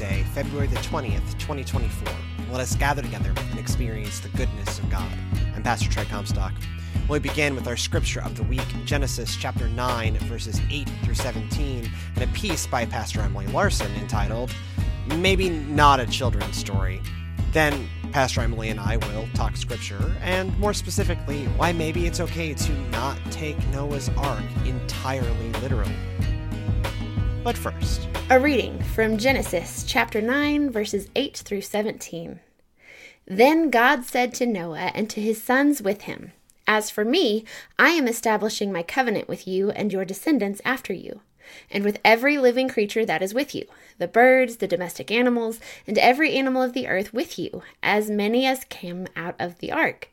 February the 20th, 2024. Let us gather together and experience the goodness of God. I'm Pastor Trey Comstock. We begin with our scripture of the week, Genesis chapter 9, verses 8 through 17, and a piece by Pastor Emily Larson entitled, Maybe Not a Children's Story. Then Pastor Emily and I will talk scripture, and more specifically, why maybe it's okay to not take Noah's Ark entirely literally. But first, a reading from Genesis chapter 9, verses 8 through 17. Then God said to Noah and to his sons with him, As for me, I am establishing my covenant with you and your descendants after you, and with every living creature that is with you, the birds, the domestic animals, and every animal of the earth with you, as many as came out of the ark.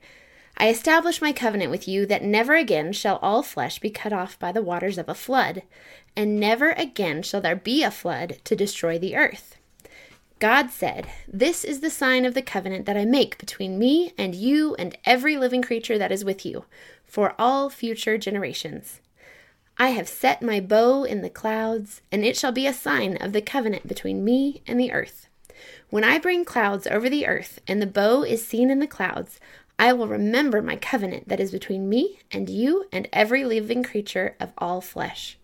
I establish my covenant with you that never again shall all flesh be cut off by the waters of a flood, and never again shall there be a flood to destroy the earth. God said, This is the sign of the covenant that I make between me and you and every living creature that is with you, for all future generations. I have set my bow in the clouds, and it shall be a sign of the covenant between me and the earth. When I bring clouds over the earth, and the bow is seen in the clouds, I will remember my covenant that is between me and you and every living creature of all flesh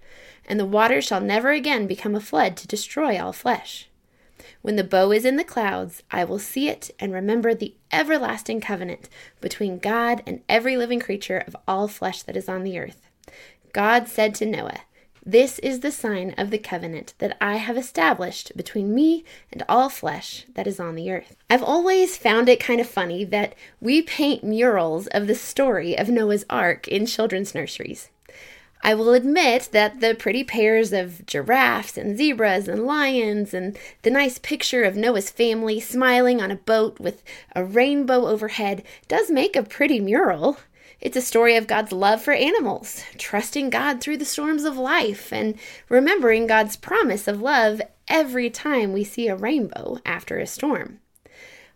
and the water shall never again become a flood to destroy all flesh. When the bow is in the clouds, I will see it and remember the everlasting covenant between God and every living creature of all flesh that is on the earth. God said to Noah, This is the sign of the covenant that I have established between me and all flesh that is on the earth. I've always found it kind of funny that we paint murals of the story of Noah's Ark in children's nurseries. I will admit that the pretty pairs of giraffes and zebras and lions and the nice picture of Noah's family smiling on a boat with a rainbow overhead does make a pretty mural. It's a story of God's love for animals, trusting God through the storms of life, and remembering God's promise of love every time we see a rainbow after a storm.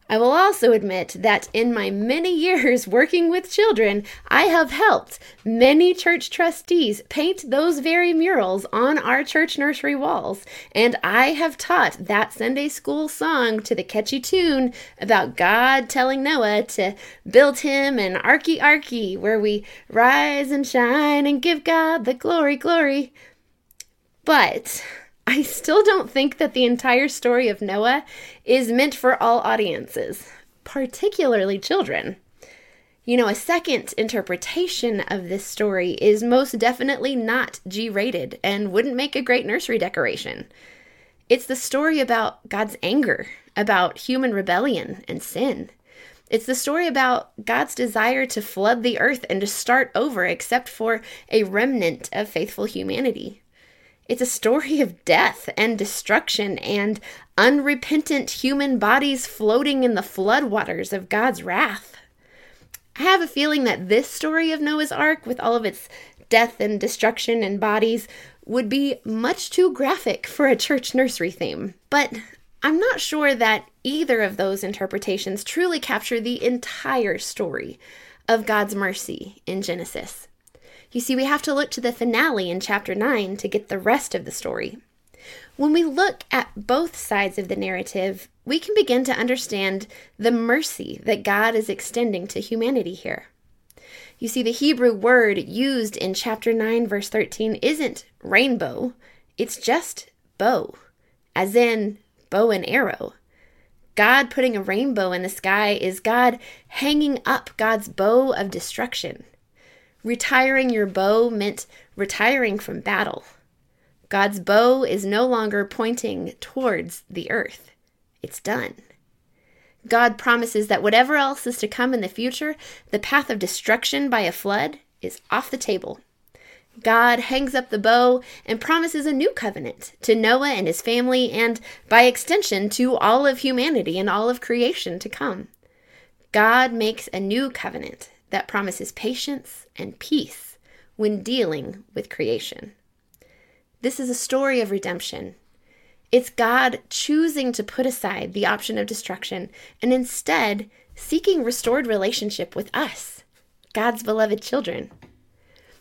I will also admit that in my many years working with children, I have helped many church trustees paint those very murals on our church nursery walls, and I have taught that Sunday school song to the catchy tune about God telling Noah to build him an arky arky where we rise and shine and give God the glory, glory. But I still don't think that the entire story of Noah is meant for all audiences, particularly children. You know, a second interpretation of this story is most definitely not G rated and wouldn't make a great nursery decoration. It's the story about God's anger, about human rebellion and sin. It's the story about God's desire to flood the earth and to start over, except for a remnant of faithful humanity. It's a story of death and destruction and unrepentant human bodies floating in the floodwaters of God's wrath. I have a feeling that this story of Noah's Ark, with all of its death and destruction and bodies, would be much too graphic for a church nursery theme. But I'm not sure that either of those interpretations truly capture the entire story of God's mercy in Genesis. You see, we have to look to the finale in chapter 9 to get the rest of the story. When we look at both sides of the narrative, we can begin to understand the mercy that God is extending to humanity here. You see, the Hebrew word used in chapter 9, verse 13 isn't rainbow, it's just bow, as in bow and arrow. God putting a rainbow in the sky is God hanging up God's bow of destruction. Retiring your bow meant retiring from battle. God's bow is no longer pointing towards the earth, it's done. God promises that whatever else is to come in the future, the path of destruction by a flood, is off the table. God hangs up the bow and promises a new covenant to Noah and his family, and by extension to all of humanity and all of creation to come. God makes a new covenant that promises patience and peace when dealing with creation. This is a story of redemption. It's God choosing to put aside the option of destruction and instead seeking restored relationship with us, God's beloved children.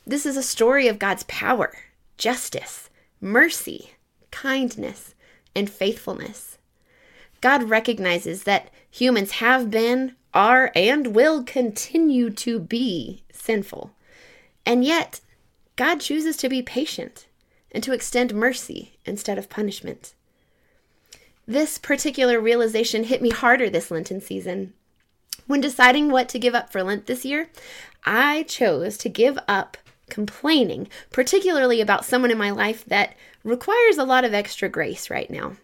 This is a story of God's power, justice, mercy, kindness, and faithfulness. God recognizes that humans have been, are, and will continue to be sinful. And yet, God chooses to be patient and to extend mercy instead of punishment. This particular realization hit me harder this Lenten season. When deciding what to give up for Lent this year, I chose to give up complaining, particularly about someone in my life that requires a lot of extra grace right now.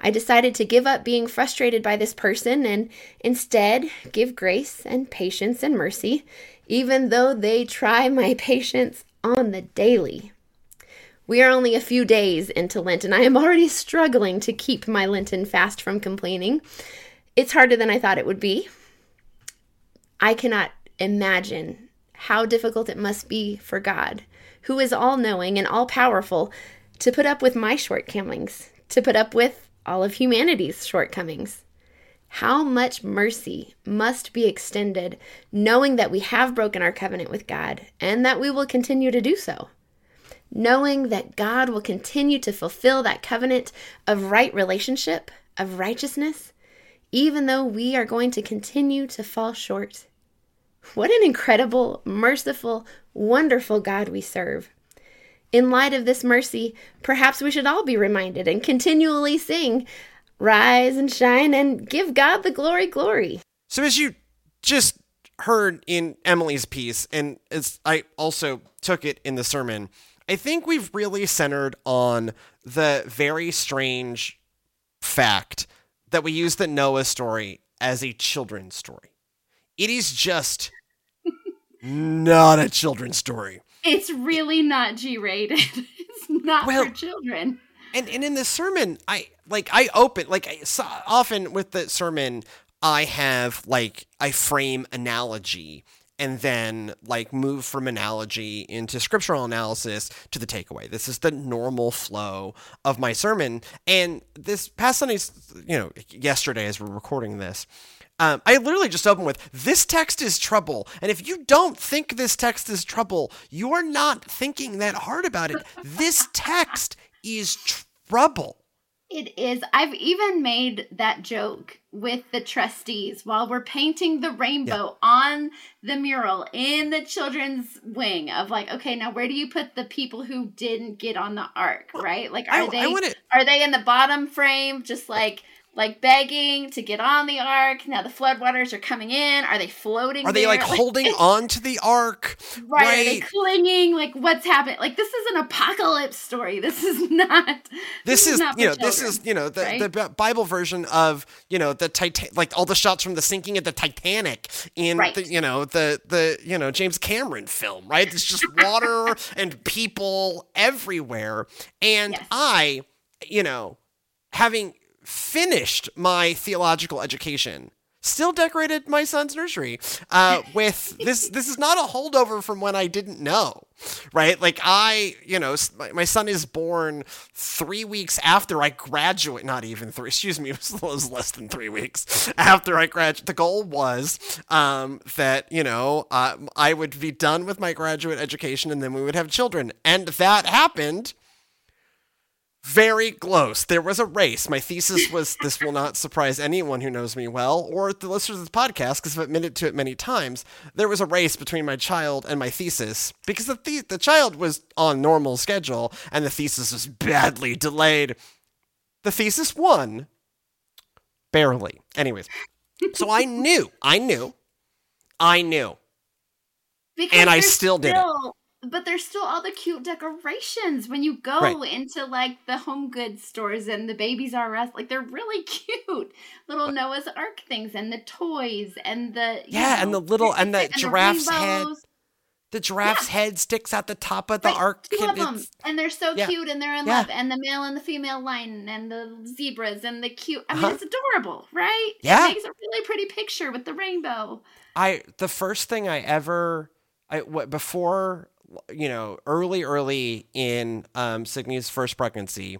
I decided to give up being frustrated by this person and instead give grace and patience and mercy, even though they try my patience on the daily. We are only a few days into Lent, and I am already struggling to keep my Lenten fast from complaining. It's harder than I thought it would be. I cannot imagine how difficult it must be for God, who is all knowing and all powerful, to put up with my shortcomings, to put up with all of humanity's shortcomings. How much mercy must be extended, knowing that we have broken our covenant with God and that we will continue to do so. Knowing that God will continue to fulfill that covenant of right relationship, of righteousness, even though we are going to continue to fall short. What an incredible, merciful, wonderful God we serve. In light of this mercy, perhaps we should all be reminded and continually sing, Rise and shine and give God the glory, glory. So, as you just heard in Emily's piece, and as I also took it in the sermon, I think we've really centered on the very strange fact that we use the Noah story as a children's story. It is just not a children's story. It's really not G rated. it's not well, for children. And and in the sermon, I like I open like I, so often with the sermon, I have like I frame analogy and then like move from analogy into scriptural analysis to the takeaway. This is the normal flow of my sermon. And this past Sunday's, you know, yesterday as we're recording this, um, I literally just opened with this text is trouble. And if you don't think this text is trouble, you're not thinking that hard about it. This text is trouble. It is. I've even made that joke with the trustees while we're painting the rainbow yeah. on the mural in the children's wing of like, okay, now where do you put the people who didn't get on the ark, right? Like, are I, they I are they in the bottom frame, just like like begging to get on the ark. Now the floodwaters are coming in. Are they floating? Are they like, like holding on to the ark? Right, right. Are they clinging? Like what's happening? Like this is an apocalypse story. This is not. This, this is, is not you know children, this is you know the right? the Bible version of you know the Titan like all the shots from the sinking of the Titanic in right. the you know the the you know James Cameron film. Right, it's just water and people everywhere, and yes. I you know having finished my theological education. Still decorated my son's nursery uh, with this this is not a holdover from when i didn't know right? Like i you know my, son is born three weeks after i graduate not even three excuse me it was, it was less than three weeks after i graduate the goal was um, that you know uh, i would be done with my graduate education and then we would have children. And that happened very close. There was a race. My thesis was this will not surprise anyone who knows me well or the listeners of the podcast because I've admitted to it many times. There was a race between my child and my thesis because the, the, the child was on normal schedule and the thesis was badly delayed. The thesis won. Barely. Anyways, so I knew, I knew, I knew. Because and I still, still did it but there's still all the cute decorations when you go right. into like the home goods stores and the babies are us like they're really cute little noah's ark things and the toys and the yeah know, and the little and the and giraffe's the head the giraffe's yeah. head sticks at the top of the right, ark two of them and they're so yeah. cute and they're in yeah. love and the male and the female line and the zebras and the cute i mean uh-huh. it's adorable right yeah it makes a really pretty picture with the rainbow i the first thing i ever I what before you know, early, early in um, Signy's first pregnancy,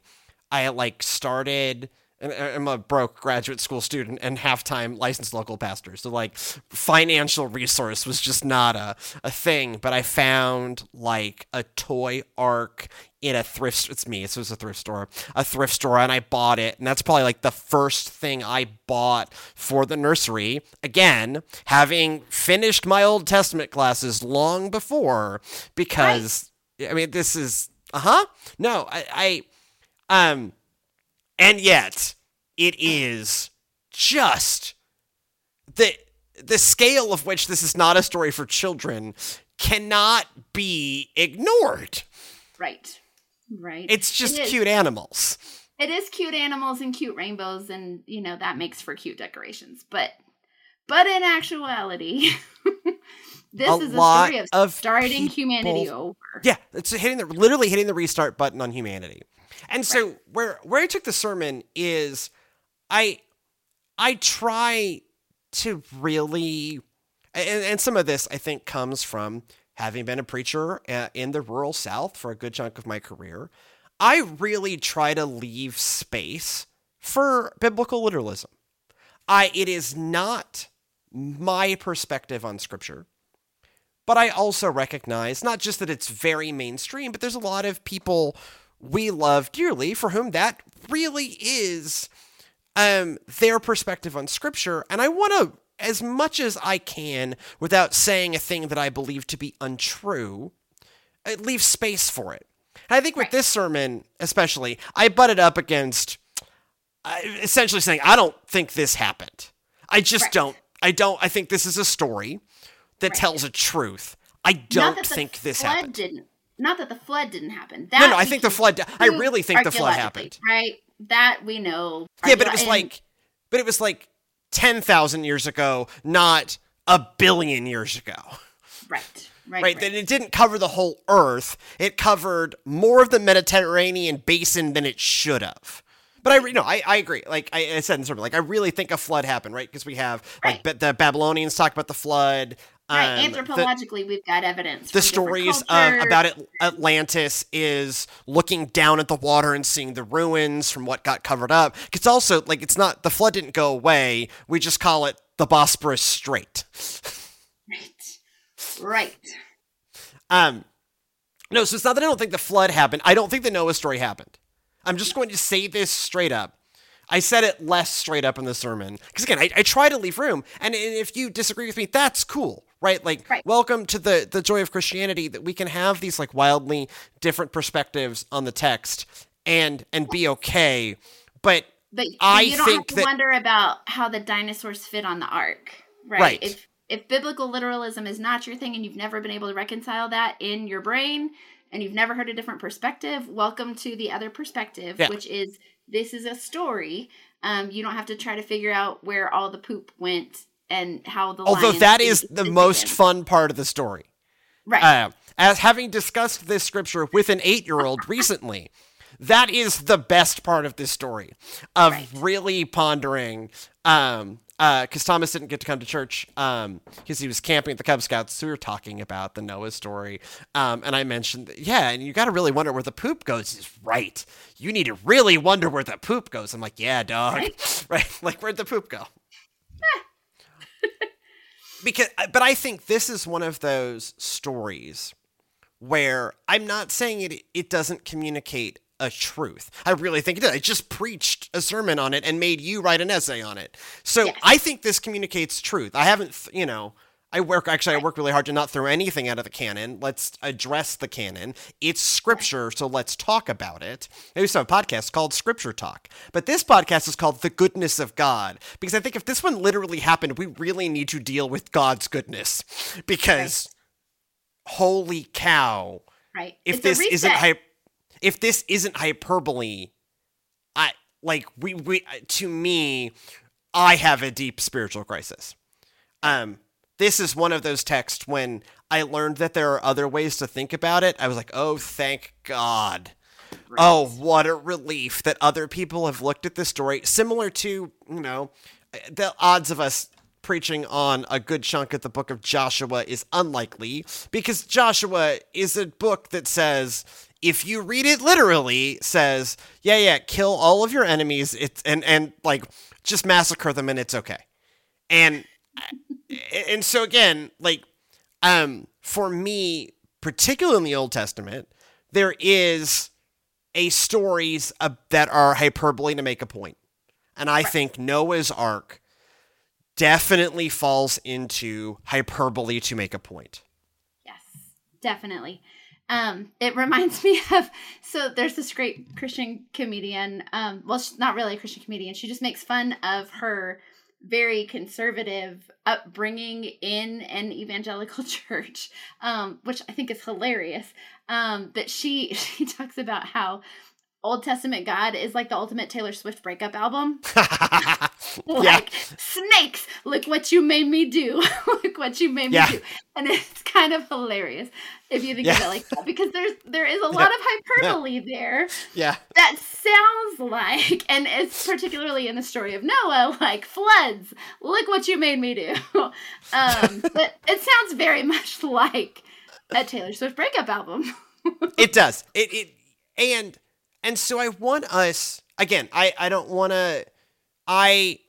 I like started and I'm a broke graduate school student and half-time licensed local pastor. So like financial resource was just not a, a thing, but I found like a toy ark in a thrift it's me, so it was a thrift store. A thrift store and I bought it. And that's probably like the first thing I bought for the nursery. Again, having finished my Old Testament classes long before because I mean this is uh-huh. No, I I um and yet it is just the the scale of which this is not a story for children cannot be ignored. Right. Right. It's just it cute animals. It is cute animals and cute rainbows and you know that makes for cute decorations. But but in actuality this a is a story of, of starting people, humanity over. Yeah, it's hitting the literally hitting the restart button on humanity. And so right. where where I took the sermon is I I try to really and, and some of this I think comes from having been a preacher uh, in the rural south for a good chunk of my career. I really try to leave space for biblical literalism. I it is not my perspective on scripture. But I also recognize not just that it's very mainstream, but there's a lot of people we love dearly for whom that really is um, their perspective on scripture. And I want to, as much as I can, without saying a thing that I believe to be untrue, uh, leave space for it. And I think with this sermon, especially, I butted up against uh, essentially saying, I don't think this happened. I just right. don't. I don't. I think this is a story that right. tells a truth. I don't think this happened. Didn't not that the flood didn't happen. That no, no, I think the flood. I really think the flood happened. Right, that we know. Yeah, but it was like, but it was like ten thousand years ago, not a billion years ago. Right. Right, right, Then it didn't cover the whole Earth. It covered more of the Mediterranean basin than it should have. But I, you know, I, I agree. Like I, I said in sermon, like I really think a flood happened, right? Because we have like right. the Babylonians talk about the flood. Right, um, anthropologically, the, we've got evidence. The stories uh, about it, Atlantis is looking down at the water and seeing the ruins from what got covered up. It's also like it's not the flood didn't go away. We just call it the Bosporus Strait. right. Right. Um. No, so it's not that I don't think the flood happened. I don't think the Noah story happened. I'm just going to say this straight up. I said it less straight up in the sermon because again, I, I, try to leave room, and, and if you disagree with me, that's cool right? Like, right. welcome to the the joy of Christianity that we can have these like wildly different perspectives on the text and and be okay. But but, I you don't have to that, wonder about how the dinosaurs fit on the ark, right? right? If if biblical literalism is not your thing and you've never been able to reconcile that in your brain and you've never heard a different perspective, welcome to the other perspective, yeah. which is this is a story. Um, you don't have to try to figure out where all the poop went and how the although that is the most fun part of the story right uh, as having discussed this scripture with an eight-year-old recently that is the best part of this story of right. really pondering um because uh, Thomas didn't get to come to church because um, he was camping at the Cub Scouts. So we were talking about the Noah story, um, and I mentioned, that, yeah, and you got to really wonder where the poop goes. He's right. You need to really wonder where the poop goes. I'm like, yeah, dog, right? right? Like, where'd the poop go? Because uh, but I think this is one of those stories where I'm not saying it it doesn't communicate a truth. I really think it did. I just preached a sermon on it and made you write an essay on it. So yes. I think this communicates truth. I haven't, you know, I work actually I work really hard to not throw anything out of the canon. Let's address the canon. It's scripture, so let's talk about it. I used to have a podcast called Scripture Talk. But this podcast is called The Goodness of God. Because I think if this one literally happened, we really need to deal with God's goodness. Because right. holy cow. Right. If it's this isn't hy- if this isn't hyperbole, I like we we to me, I have a deep spiritual crisis. Um this is one of those texts when I learned that there are other ways to think about it. I was like, oh, thank God. Right. Oh, what a relief that other people have looked at this story. Similar to, you know, the odds of us preaching on a good chunk of the book of Joshua is unlikely because Joshua is a book that says if you read it literally, says, yeah, yeah, kill all of your enemies. It's and and like just massacre them, and it's okay. And and so again, like, um, for me, particularly in the Old Testament, there is a stories uh, that are hyperbole to make a point, and I think Noah's Ark definitely falls into hyperbole to make a point. Yes, definitely. Um, it reminds me of so there's this great Christian comedian. Um, well, she's not really a Christian comedian. She just makes fun of her very conservative upbringing in an evangelical church, um, which I think is hilarious. Um, but she she talks about how Old Testament God is like the ultimate Taylor Swift breakup album. like Yeah. snakes, look what you made me do. look what you made me do. And it's kind of hilarious if you think of it like that because there's there is a lot of hyperbole there yeah, that sounds like and it's particularly in the story of Noah like floods. Look what you made me do. um but it sounds very much like a Taylor Swift breakup album. it does. It it and and so I want us again. I I don't want to. I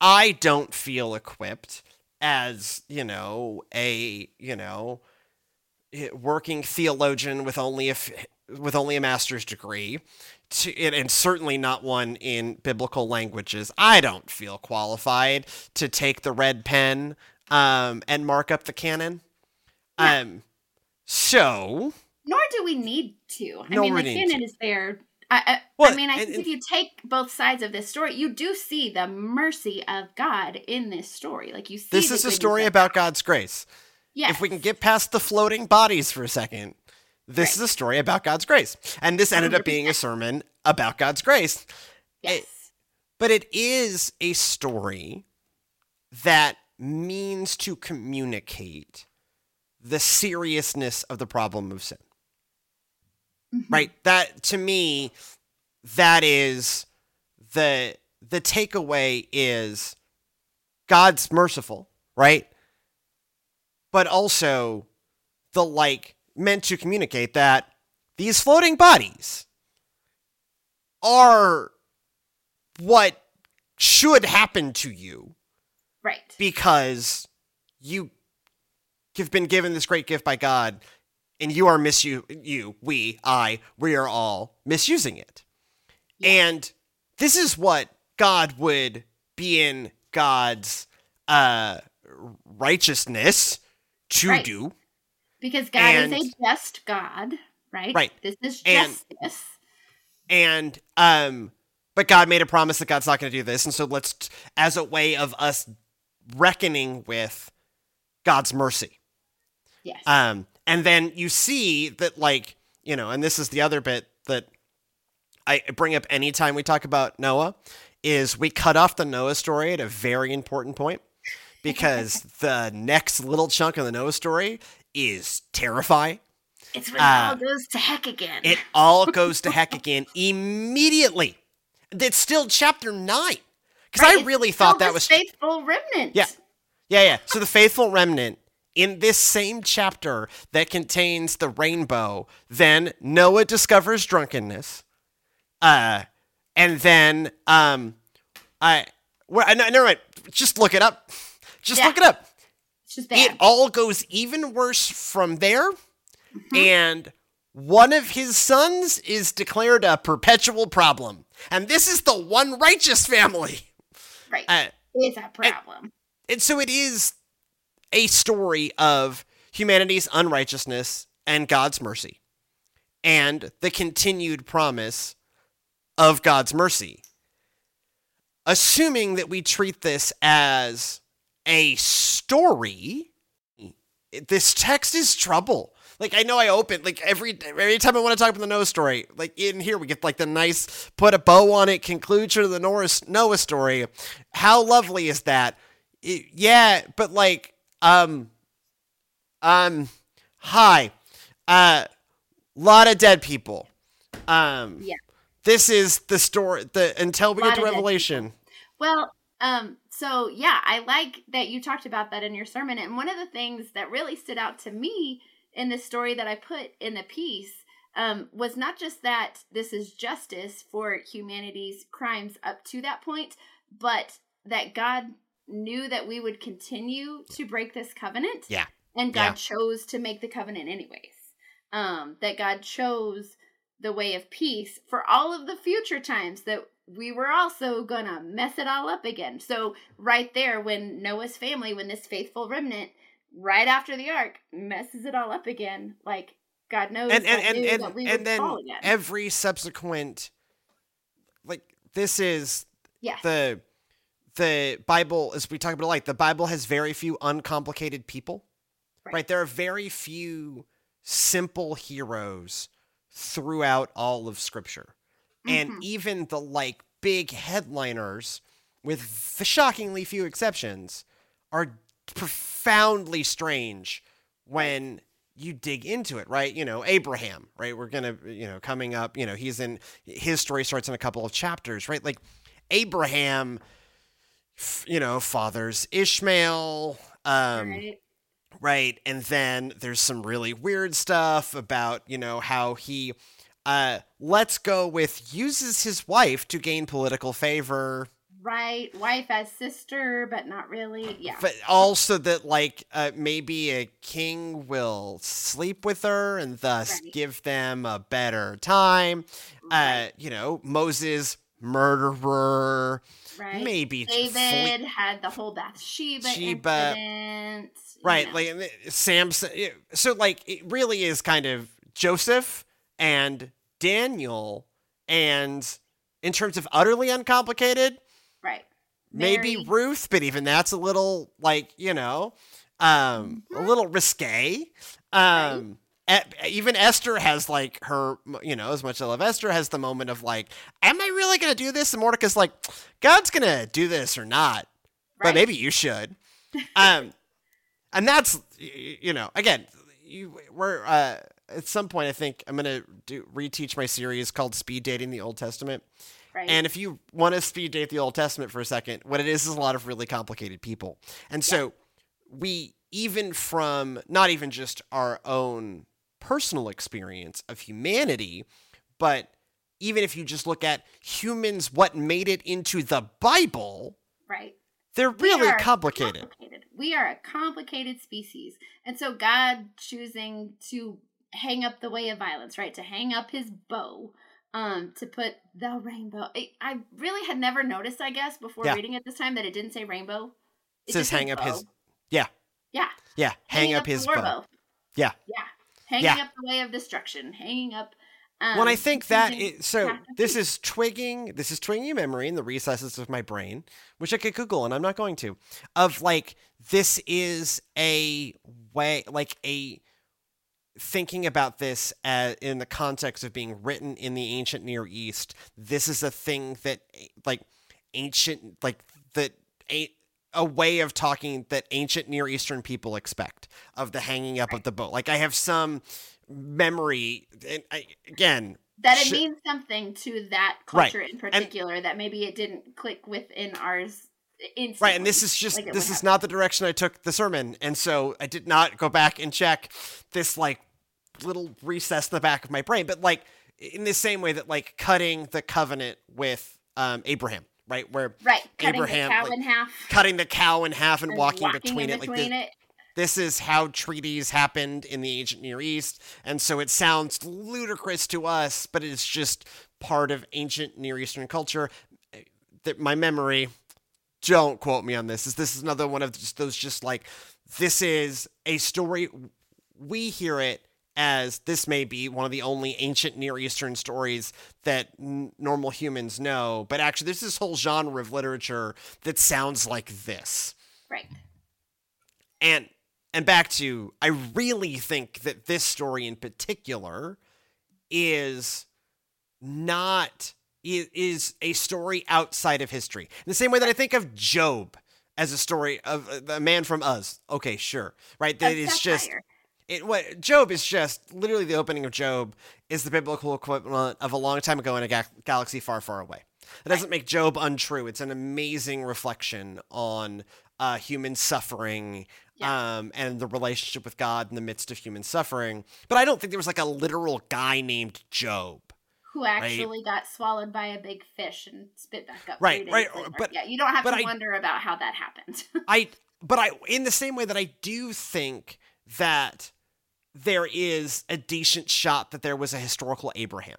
I don't feel equipped as you know a you know eh, working theologian with only a with only a master's degree. To, and, and certainly not one in biblical languages. I don't feel qualified to take the red pen um, and mark up the canon. Yeah. Um, so Nor do we need to. I mean, the canon is there. I, I, Well, I mean, I and- think and- if you take both sides of this story, you do see the mercy of God in this story. Like you see, This is a story about God's grace. Yes. If we can get past the floating bodies for a second, this Right. is a story about God's grace. And this ended up being a sermon about God's grace. yes. But it is a story that means to communicate the seriousness of the problem of sin. Mhm. Right? That to me that is the the takeaway is God's merciful, right? But also the like meant to communicate that these floating bodies are what should happen to you Right. because you have been given this great gift by God and you are misu you, we, I, we are all misusing it. And this is what God would be in God's uh righteousness to Right. do. Because God is a just God, right? Right. This is And- justice. and um but god made a promise that god's not going to do this and so let's as a way of us reckoning with god's mercy yes. um and then you see that like you know and this is the other bit that i bring up anytime we talk about noah is we cut off the noah story at a very important point because the next little chunk of the noah story is terrifying it's when uh, it all goes to heck again. it all goes to heck again immediately. It's still chapter nine. Because Right, I really thought that was. faithful remnant. Yeah. Yeah, yeah. So the faithful remnant in this same chapter that contains the rainbow, then Noah discovers drunkenness. Uh, and then um, I well, I- never mind. Just look it up. Just Yeah. look it up It's just it all goes even worse from there. Mm-hmm. And one of his sons is declared a perpetual problem. And this is the one righteous family. right. Uh, it's a problem. and so it is a story of humanity's unrighteousness and God's mercy, and the continued promise of God's mercy. Assuming that we treat this as a story, this text is trouble. Like I know I open like every every time I want to talk about the Noah story, like in here we get like the nice put a bow on it conclusion of the Noah Noah story. How lovely is that? I- yeah, but like um um hi. Uh lot of dead people. Um Yeah. This is the story the until we get to Revelation. Well, um, so yeah, I like that you talked about that in your sermon. And one of the things that really stood out to me in the story that I put in the piece um, was not just that this is justice for humanity's crimes up to that point, but that God knew that we would continue to break this covenant. Yeah. And God Yeah. chose to make the covenant anyways. Um, that God chose the way of peace for all of the future times that we were also gonna mess it all up again. So right there, when Noah's family, when this faithful remnant, right after the ark, messes it all up again, like God knows and and and and, that we and would then fall again. every subsequent like this is yes. the the bible as we talk about like the bible has very few uncomplicated people right, Right. there are very few simple heroes throughout all of scripture. And Mhm. even the like big headliners with f- shockingly few exceptions are profoundly strange when you dig into it right? You know abraham right? We're gonna you know coming up you know he's in his story starts in a couple of chapters right? Like abraham f- you know fathers ishmael um right. right and then there's some really weird stuff about you know how he uh let's go with uses his wife to gain political favor Right. Wife as sister, but not really. Yeah. but also that like uh, maybe a king will sleep with her and thus Right. give them a better time uh you know moses murderer right. maybe David fle- had the whole Bathsheba Sheba. incident. you right know. like samson so like it really is kind of joseph and daniel and in terms of utterly uncomplicated right. maybe Ruth, but even that's a little like you know, um, a little risque. Um, e- even Esther has like her, you know, as much as I love Esther, has the moment of like, am I really gonna do this? And Mordecai's like, God's gonna do this or not, but maybe you should. um, and that's you know, again, you, we're uh, at some point I think I'm gonna do reteach my series called Speed Dating the Old Testament. Right. And if you want to speed date the Old Testament for a second, what it is is a lot of really complicated people. And so we, even from not even just our own personal experience of humanity, but even if you just look at humans, what made it into the Bible, right. they're really complicated. complicated. We are a complicated species. And so God choosing to hang up the way of violence, right? To hang up his bow, um, to put the rainbow. I, I really had never noticed, I guess, before Yeah. reading it this time that it didn't say rainbow. It says hang up his, yeah, Yeah. yeah, hang hanging up the his war bow. Yeah. Yeah. Hanging Yeah. up the way of destruction. Hanging up. Um, when I think that so this is twigging this is twigging a memory in the recesses of my brain which I could google and I'm not going to of like this is a way like a thinking about this as, in the context of being written in the ancient Near East this is a thing that like ancient like that a way of talking that ancient Near Eastern people expect of the hanging up of the boat like I have some memory and I, again that it sh- means something to that Right. culture in particular that maybe it didn't click within ours instantly. right and this is just like this is not the direction i took the sermon and so i did not go back and check this like little recess in the back of my brain but like in the same way that like cutting the covenant with um abraham right where right cutting Abraham, the cow like, in half cutting the cow in half and, and walking, between in it like between the, it this is how treaties happened in the ancient Near East, and so it sounds ludicrous to us, but it's just part of ancient Near Eastern culture. That my memory, don't quote me on this, is this is another one of just those just like this is a story. We hear it as this may be one of the only ancient Near Eastern stories that n- normal humans know, but actually there's this whole genre of literature that sounds like this. Right. And and back to i really think that this story in particular is not is a story outside of history. In the same way that i think of job as a story of uh, a man from Uz okay sure right? That A just. It what Job is just literally the opening of Job is the biblical equivalent of a long time ago in a ga- galaxy far, far away. That doesn't make Job untrue. It's an amazing reflection on uh, human suffering Yeah. um, and the relationship with God in the midst of human suffering. But I don't think there was like a literal guy named Job. Who actually got swallowed by a big fish and spit back up? Right, right, later. but- yeah, you don't have but to I- wonder about how that happened. I but I in the same way that I do think that there is a decent shot that there was a historical Abraham.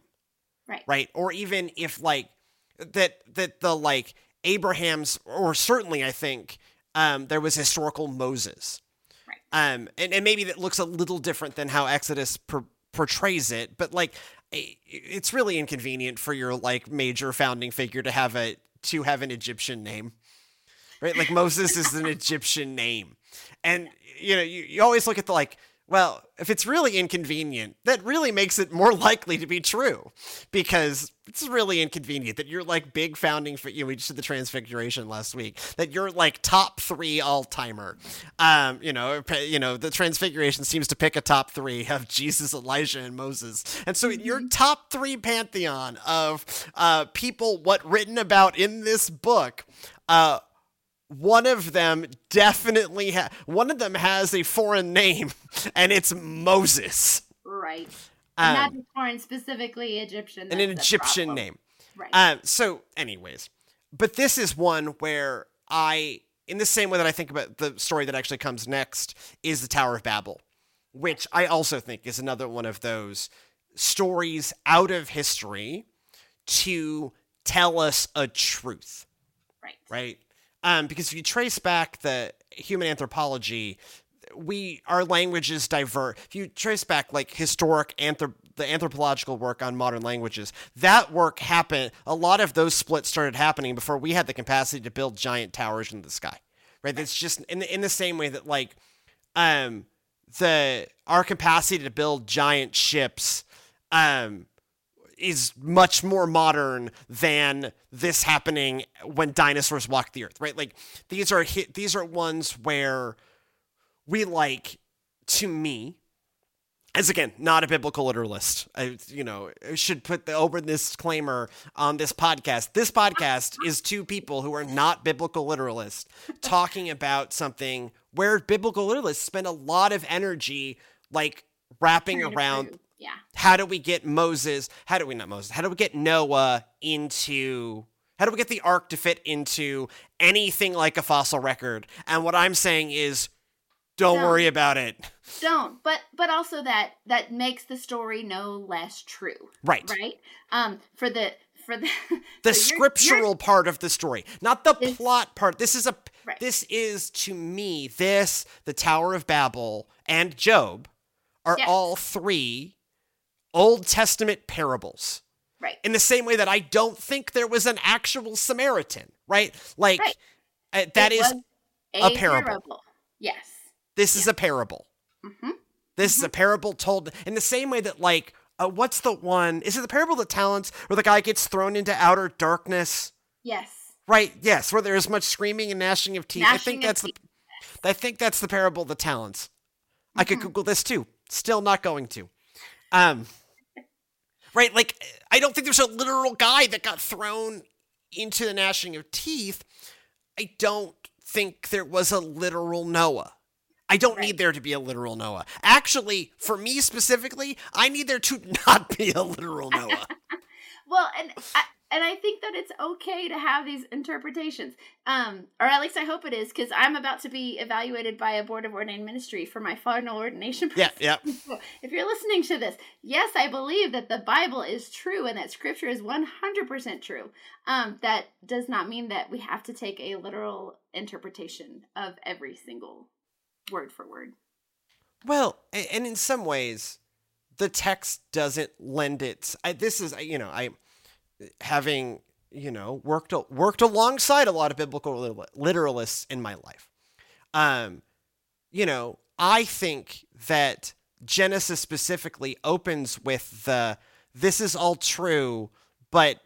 right. right or even if like that that the like abraham's or certainly i think um there was historical moses Right. um and, and maybe that looks a little different than how exodus per- portrays it but like it's really inconvenient for your like major founding figure to have a to have an egyptian name right like moses is an egyptian name and you know you, you always look at the like well if it's really inconvenient that really makes it more likely to be true because it's really inconvenient that you're like big founding for you know, we just did the transfiguration last week that you're like top three all-timer. Um you know you know the transfiguration seems to pick a top three of jesus elijah and moses. And so in your top three pantheon of uh people what written about in this book uh one of them definitely ha- one of them has a foreign name and it's moses Right. And not um, just foreign, specifically Egyptian. and an egyptian name Right. um so anyways but this is one where i in the same way that i think about the story that actually comes next is the tower of babel which i also think is another one of those stories out of history to tell us a truth right. right? Um, because if you trace back the human anthropology, we our languages divert. If you trace back like historic anthrop the anthropological work on modern languages, that work happened. A lot of those splits started happening before we had the capacity to build giant towers in the sky, right? That's just in the, in the same way that like, um, the our capacity to build giant ships, um, is much more modern than this happening when dinosaurs walked the earth, right? Like these are hit, these are ones where we like to me as again not a biblical literalist i you know should put the open disclaimer on this podcast this podcast is two people who are not biblical literalists talking about something where biblical literalists spend a lot of energy like wrapping around Yeah. how do we get Moses? How do we not Moses? How do we get Noah into? How do we get the ark to fit into anything like a fossil record? And what I'm saying is, don't No. worry about it. Don't. But but also that that makes the story no less true. Right. Right. Um. For the for the The so you're- scriptural you're- part of the story, not the This- plot part. This is a. Right. This is to me this the Tower of Babel and Job are Yes. all three Old Testament parables. Right. in the same way that I don't think there was an actual Samaritan, right? Like Right. uh, that It is was a parable. Yes. this is a parable. hmm This is a parable told in the same way that like uh, what's the one? Is it the parable of the talents where the guy gets thrown into outer darkness? Yes. Right. Yes, where there is much screaming and gnashing of teeth. I think that's the I think that's the parable of the talents. I could Mhm. Google this too. Still not going to. Um Right, like I don't think there's a literal guy that got thrown into the gnashing of teeth. I don't think there was a literal Noah. I don't Right. need there to be a literal Noah. Actually, for me specifically, I need there to not be a literal Noah. Well, and I, and I think that it's okay to have these interpretations, um, or at least I hope it is, because I'm about to be evaluated by a board of ordained ministry for my final ordination. yeah, yeah. So if you're listening to this, yes, I believe that the Bible is true and that Scripture is 100% true. Um, that does not mean that we have to take a literal interpretation of every single word for word. Well, and in some ways, the text doesn't lend it. I, this is, you know, I having you know worked worked alongside a lot of biblical literalists in my life. Um, you know, I think that Genesis specifically opens with the "this is all true," but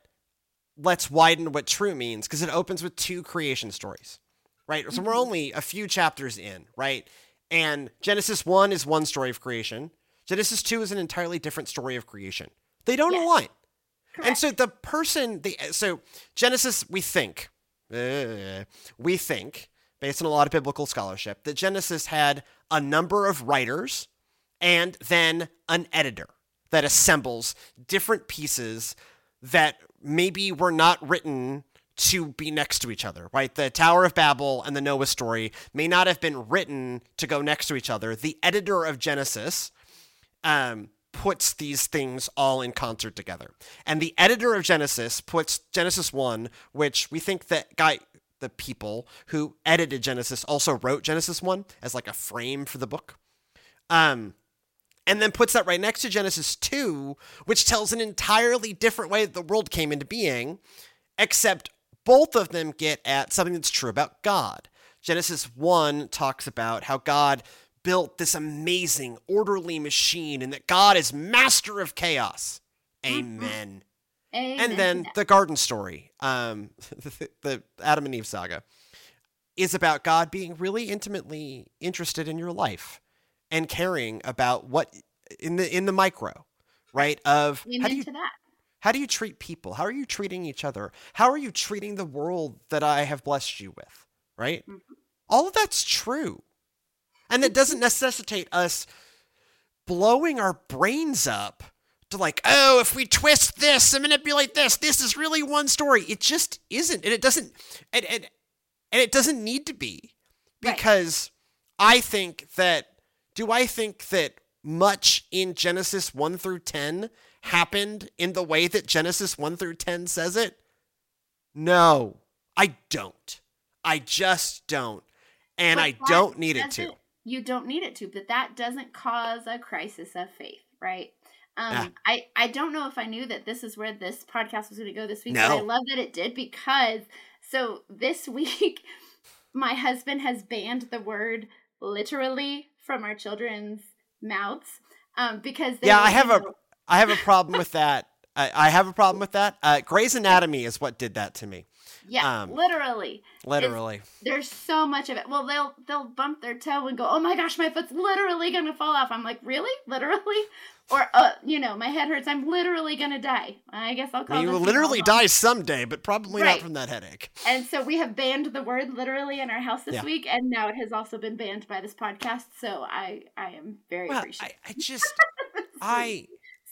let's widen what true means because it opens with two creation stories, right? So we're Mhm. only a few chapters in, right? And Genesis 1 is one story of creation. Genesis 2 is an entirely different story of creation. They don't Yes. align. And so the person, the so Genesis, we think, uh, we think based on a lot of biblical scholarship, that Genesis had a number of writers and then an editor that assembles different pieces that maybe were not written to be next to each other, right? The Tower of Babel and the Noah story may not have been written to go next to each other. The editor of Genesis um, puts these things all in concert together. And the editor of Genesis puts Genesis 1, which we think that guy, the people who edited Genesis also wrote Genesis 1 as like a frame for the book. Um, and then puts that right next to Genesis 2, which tells an entirely different way that the world came into being, except both of them get at something that's true about God. Genesis 1 talks about how God built this amazing, orderly machine and that God is master of chaos. Amen. Amen. And then the garden story, um, the, the Adam and Eve saga, is about God being really intimately interested in your life and caring about what in the in the micro, right? Of how do you that. how do you treat people? How are you treating each other? How are you treating the world that I have blessed you with? Right? Mhm. All of that's true. And that doesn't necessitate us blowing our brains up to like, oh, if we twist this and manipulate this, this is really one story. It just isn't. And it doesn't and and, and it doesn't need to be. Right. Because I think that do I think that much in Genesis 1 through 10 happened in the way that Genesis 1 through 10 says it? No, I don't. I just don't. And But I don't need it to. You don't need it to, but that doesn't cause a crisis of faith, right? Um, Ah. I, I don't know if I knew that this is where this podcast was going to go this week, but I love that it did because so this week my husband has banned the word literally from our children's mouths um, because they Yeah, I have you a know, I have a problem with that. I, I have a problem with that. Uh, Grey's Anatomy is what did that to me. Yeah um, literally Literally. there's so much of it. Well, they'll they'll bump their toe and go, "Oh my gosh, my foot's literally gonna fall off." I'm like, "Really, literally?" Or, uh, you know, my head hurts. I'm literally gonna die. I guess I'll I call. You will literally die someday, but probably not from that headache. And so we have banned the word "literally" in our house this Yeah. week, and now it has also been banned by this podcast. So I I am very Well, I, appreciative. I just I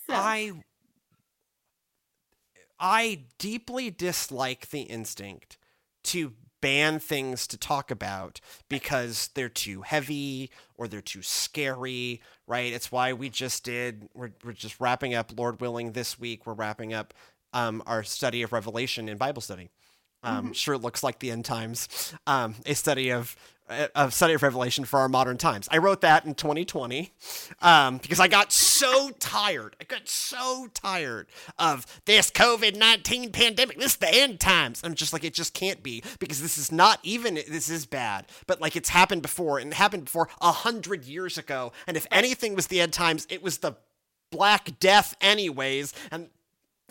So, I I deeply dislike the instinct to ban things to talk about because they're too heavy or they're too scary, right? It's why we just did we're we're just wrapping up Lord willing this week we're wrapping up um our study of Revelation in Bible study. Um, Sure, it looks like the end times. Um, a study of a study of Revelation for our modern times. I wrote that in 2020 um, because I got so tired. I got so tired of this COVID 19 pandemic. This is the end times. I'm just like, it just can't be because this is not even, this is bad, but like it's happened before and it happened before a hundred years ago. And if anything was the end times, it was the Black Death, anyways. And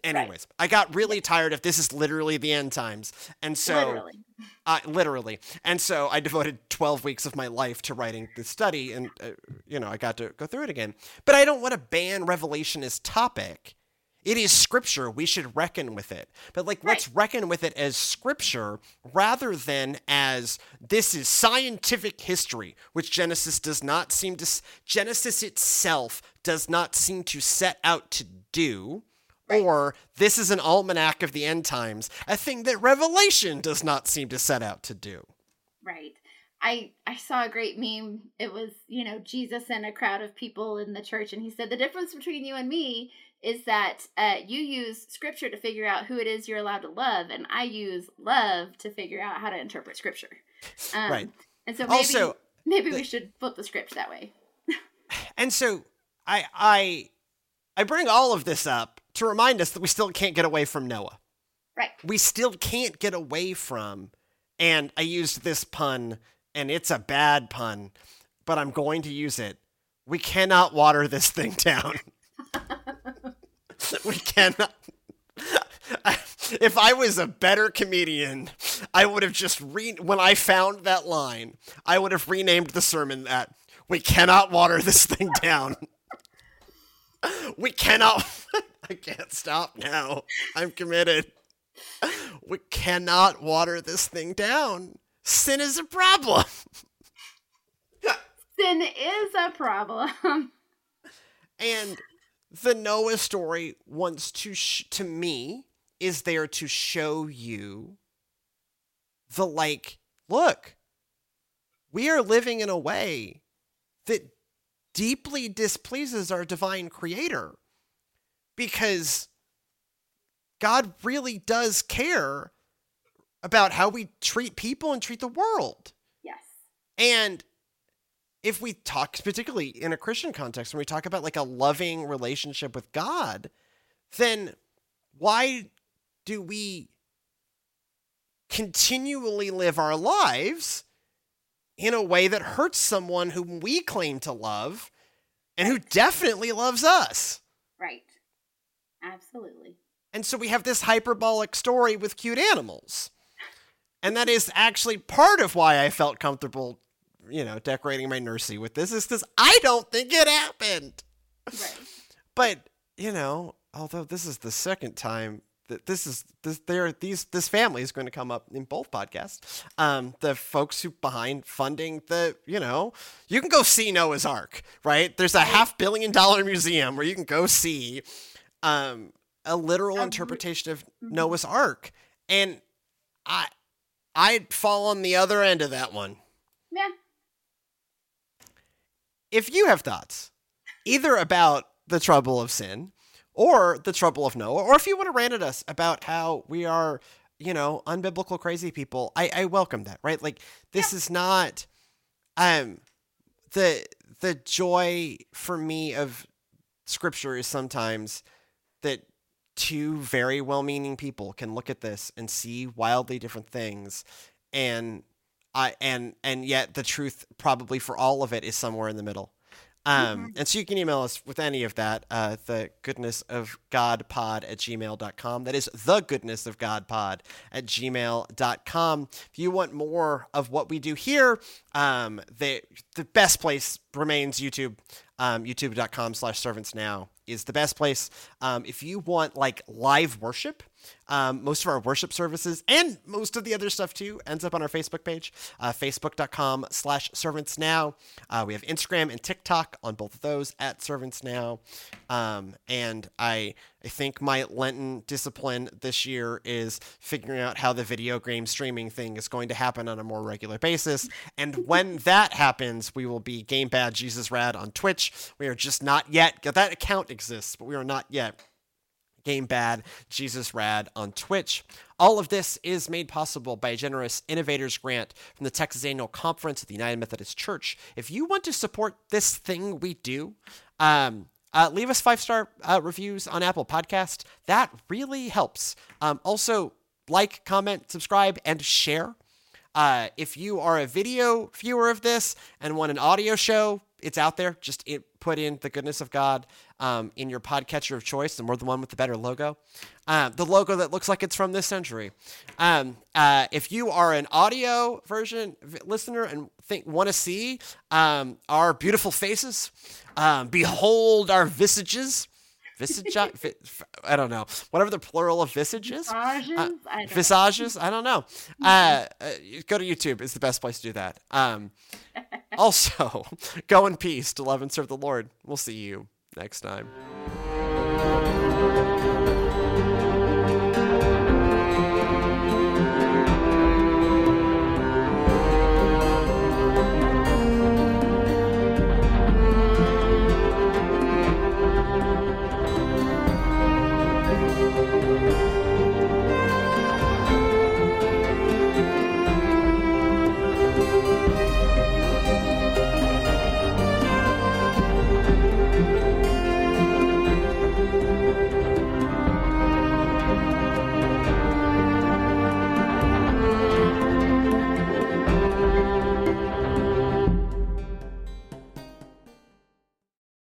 anyways, I got really tired of this is literally the end times. And so literally, uh, literally. And so I devoted 12 weeks of my life to writing the study, and, uh, you know, I got to go through it again. But I don't want to ban Revelation as topic. It is scripture. We should reckon with it. But, like, let's reckon with it as scripture rather than as this is scientific history, which Genesis does not seem to, Genesis itself does not seem to set out to do. Or this is an almanac of the end times, a thing that Revelation does not seem to set out to do. right. I I saw a great meme. It was you know Jesus and a crowd of people in the church, and he said the difference between you and me is that uh, you use scripture to figure out who it is you're allowed to love, and I use love to figure out how to interpret scripture. Um, Right. And so maybe Also, maybe the- we should flip the script that way. And so I I I bring all of this up to remind us that we still can't get away from Noah. Right. We still can't get away from and I used this pun and it's a bad pun, but I'm going to use it. We cannot water this thing down. we cannot if I was a better comedian, I would have just re when I found that line, I would have renamed the sermon that we cannot water this thing down. we cannot I can't stop now. I'm committed. We cannot water this thing down sin is a problem. sin is a problem. and the Noah story wants to sh- to me is there to show you the like look we are living in a way that deeply displeases our divine creator because God really does care about how we treat people and treat the world. Yes. And if we talk particularly in a Christian context when we talk about like a loving relationship with God, then why do we continually live our lives in a way that hurts someone whom we claim to love and who definitely loves us. Right. Absolutely. And so we have this hyperbolic story with cute animals. And that is actually part of why I felt comfortable, you know, decorating my nursery with this, is because I don't think it happened. Right. But, you know, although this is the second time this is this there these this family is going to come up in both podcasts. Um, the folks who behind funding the you know you can go see Noah's Ark, right? There's a half billion dollar museum where you can go see um, a literal interpretation of mm-hmm. Noah's Ark, and I I'd fall on the other end of that one. Yeah. If you have thoughts, either about the trouble of sin or the trouble of Noah, or if you want to rant at us about how we are, you know, unbiblical crazy people, I, I welcome that, right? Like this yeah. is not um the the joy for me of scripture is sometimes that two very well-meaning people can look at this and see wildly different things and I and and yet the truth probably for all of it is somewhere in the middle. Um, mm-hmm. And so you can email us with any of that, uh, the goodness of God pod at gmail.com. That is the goodness of God pod at gmail.com. If you want more of what we do here, um, the, the best place remains YouTube, um, youtube.com slash servants now is the best place. Um, if you want like live worship, um, most of our worship services and most of the other stuff too ends up on our Facebook page, uh, facebook.com slash servants now. Uh, we have Instagram and TikTok on both of those at servants now. Um, and I, I think my Lenten discipline this year is figuring out how the video game streaming thing is going to happen on a more regular basis. And when that happens, we will be Game Bad Jesus Rad on Twitch. We are just not yet, that account exists, but we are not yet Game Bad, Jesus Rad on Twitch. All of this is made possible by a generous Innovators Grant from the Texas Annual Conference of the United Methodist Church. If you want to support this thing we do, um, uh, leave us five star uh, reviews on Apple Podcast. That really helps. Um, also, like, comment, subscribe, and share. Uh, if you are a video viewer of this and want an audio show, it's out there. Just it, put in the goodness of God um, in your podcatcher of choice, and we're the one with the better logo. Uh, the logo that looks like it's from this century. Um, uh, if you are an audio version listener and think want to see um, our beautiful faces, um, behold our visages. Visage, I don't know. Whatever the plural of visage is. Visages? Uh, I visages? I don't know. Uh, uh, go to YouTube. It's the best place to do that. Um, also, go in peace to love and serve the Lord. We'll see you next time.